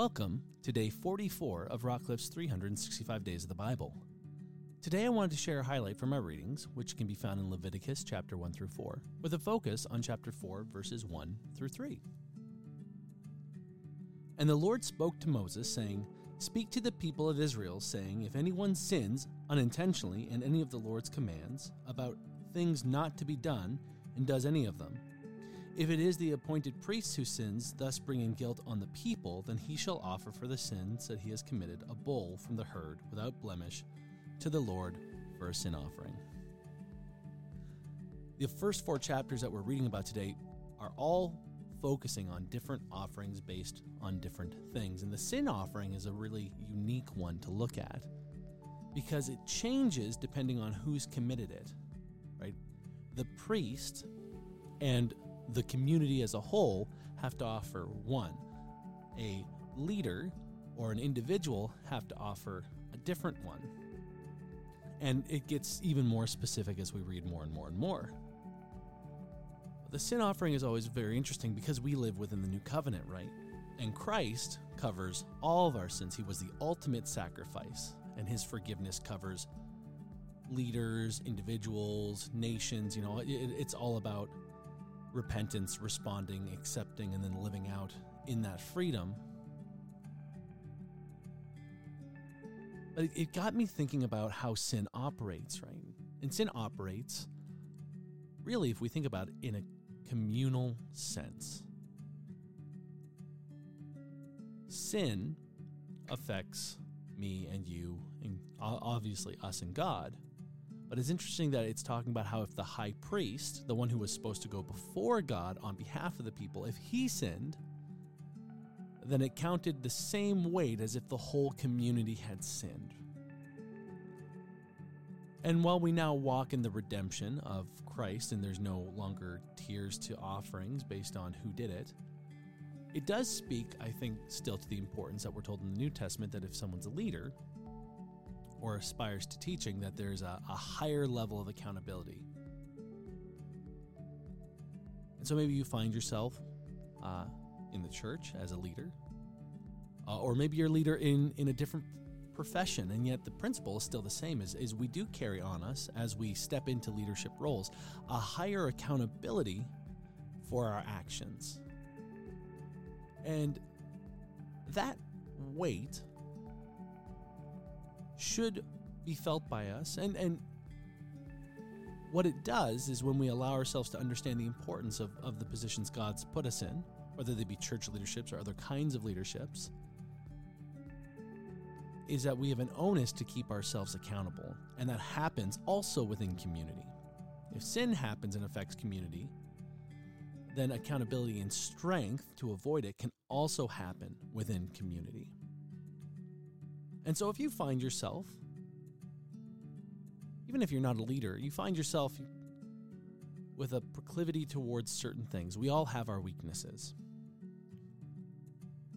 Welcome to day 44 of Rockcliffe's 365 Days of the Bible. Today I wanted to share a highlight from our readings, which can be found in Leviticus chapter 1 through 4, with a focus on chapter 4, verses 1 through 3. And the Lord spoke to Moses, saying, Speak to the people of Israel, saying, If anyone sins unintentionally in any of the Lord's commands about things not to be done, and does any of them, if it is the appointed priest who sins, thus bringing guilt on the people, then he shall offer for the sins that he has committed a bull from the herd without blemish to the Lord for a sin offering. The first four chapters that we're reading about today are all focusing on different offerings based on different things. And the sin offering is a really unique one to look at because it changes depending on who's committed it, right? The priest and the community as a whole have to offer one. A leader or an individual have to offer a different one. And it gets even more specific as we read more and more and more. The sin offering is always very interesting because we live within the new covenant, right? And Christ covers all of our sins. He was the ultimate sacrifice, and his forgiveness covers leaders, individuals, nations. You know, it, it's all about repentance, responding, accepting, and then living out in that freedom. But it got me thinking about how sin operates, right? And sin operates, really, if we think about it, in a communal sense. Sin affects me and you, and obviously us and God. But it's interesting that it's talking about how if the high priest, the one who was supposed to go before God on behalf of the people, if he sinned, then it counted the same weight as if the whole community had sinned. And while we now walk in the redemption of Christ and there's no longer tiers to offerings based on who did it, it does speak, I think, still to the importance that we're told in the New Testament that if someone's a leader, or aspires to teaching that there's a, a higher level of accountability. And so maybe you find yourself uh, in the church as a leader, uh, or maybe you're a leader in, in a different profession, and yet the principle is still the same is, is we do carry on us as we step into leadership roles a higher accountability for our actions. And that weight should be felt by us. And, and what it does is when we allow ourselves to understand the importance of, of the positions God's put us in, whether they be church leaderships or other kinds of leaderships, is that we have an onus to keep ourselves accountable. And that happens also within community. If sin happens and affects community, then accountability and strength to avoid it can also happen within community. And so if you find yourself, even if you're not a leader, you find yourself with a proclivity towards certain things. We all have our weaknesses.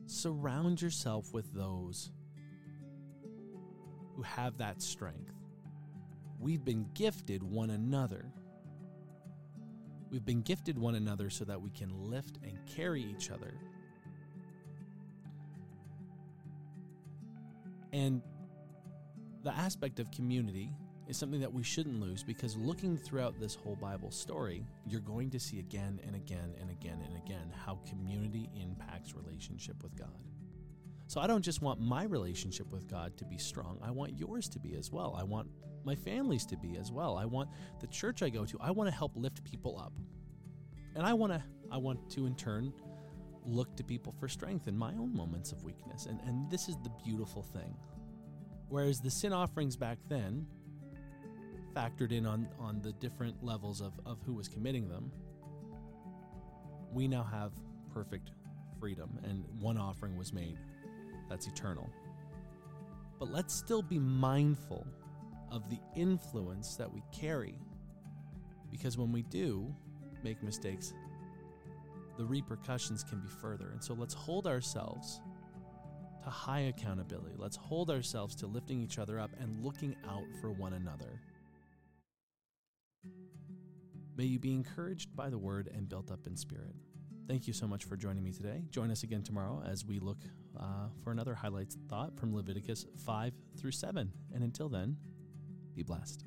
Surround yourself with those who have that strength. We've been gifted one another. We've been gifted one another so that we can lift and carry each other And the aspect of community is something that we shouldn't lose because looking throughout this whole Bible story, you're going to see again and again and again and again how community impacts relationship with God. So I don't just want my relationship with God to be strong, I want yours to be as well. I want my families to be as well. I want the church I go to, I want to help lift people up. And I want to I want to in turn look to people for strength in my own moments of weakness. And, and this is the beautiful thing. Whereas the sin offerings back then factored in on, on the different levels of, of who was committing them, we now have perfect freedom, and one offering was made that's eternal. But let's still be mindful of the influence that we carry, because when we do make mistakes, the repercussions can be further. And so let's hold ourselves to high accountability. Let's hold ourselves to lifting each other up and looking out for one another. May you be encouraged by the word and built up in spirit. Thank you so much for joining me today. Join us again tomorrow as we look uh, for another highlights thought from Leviticus 5 through 7. And until then, be blessed.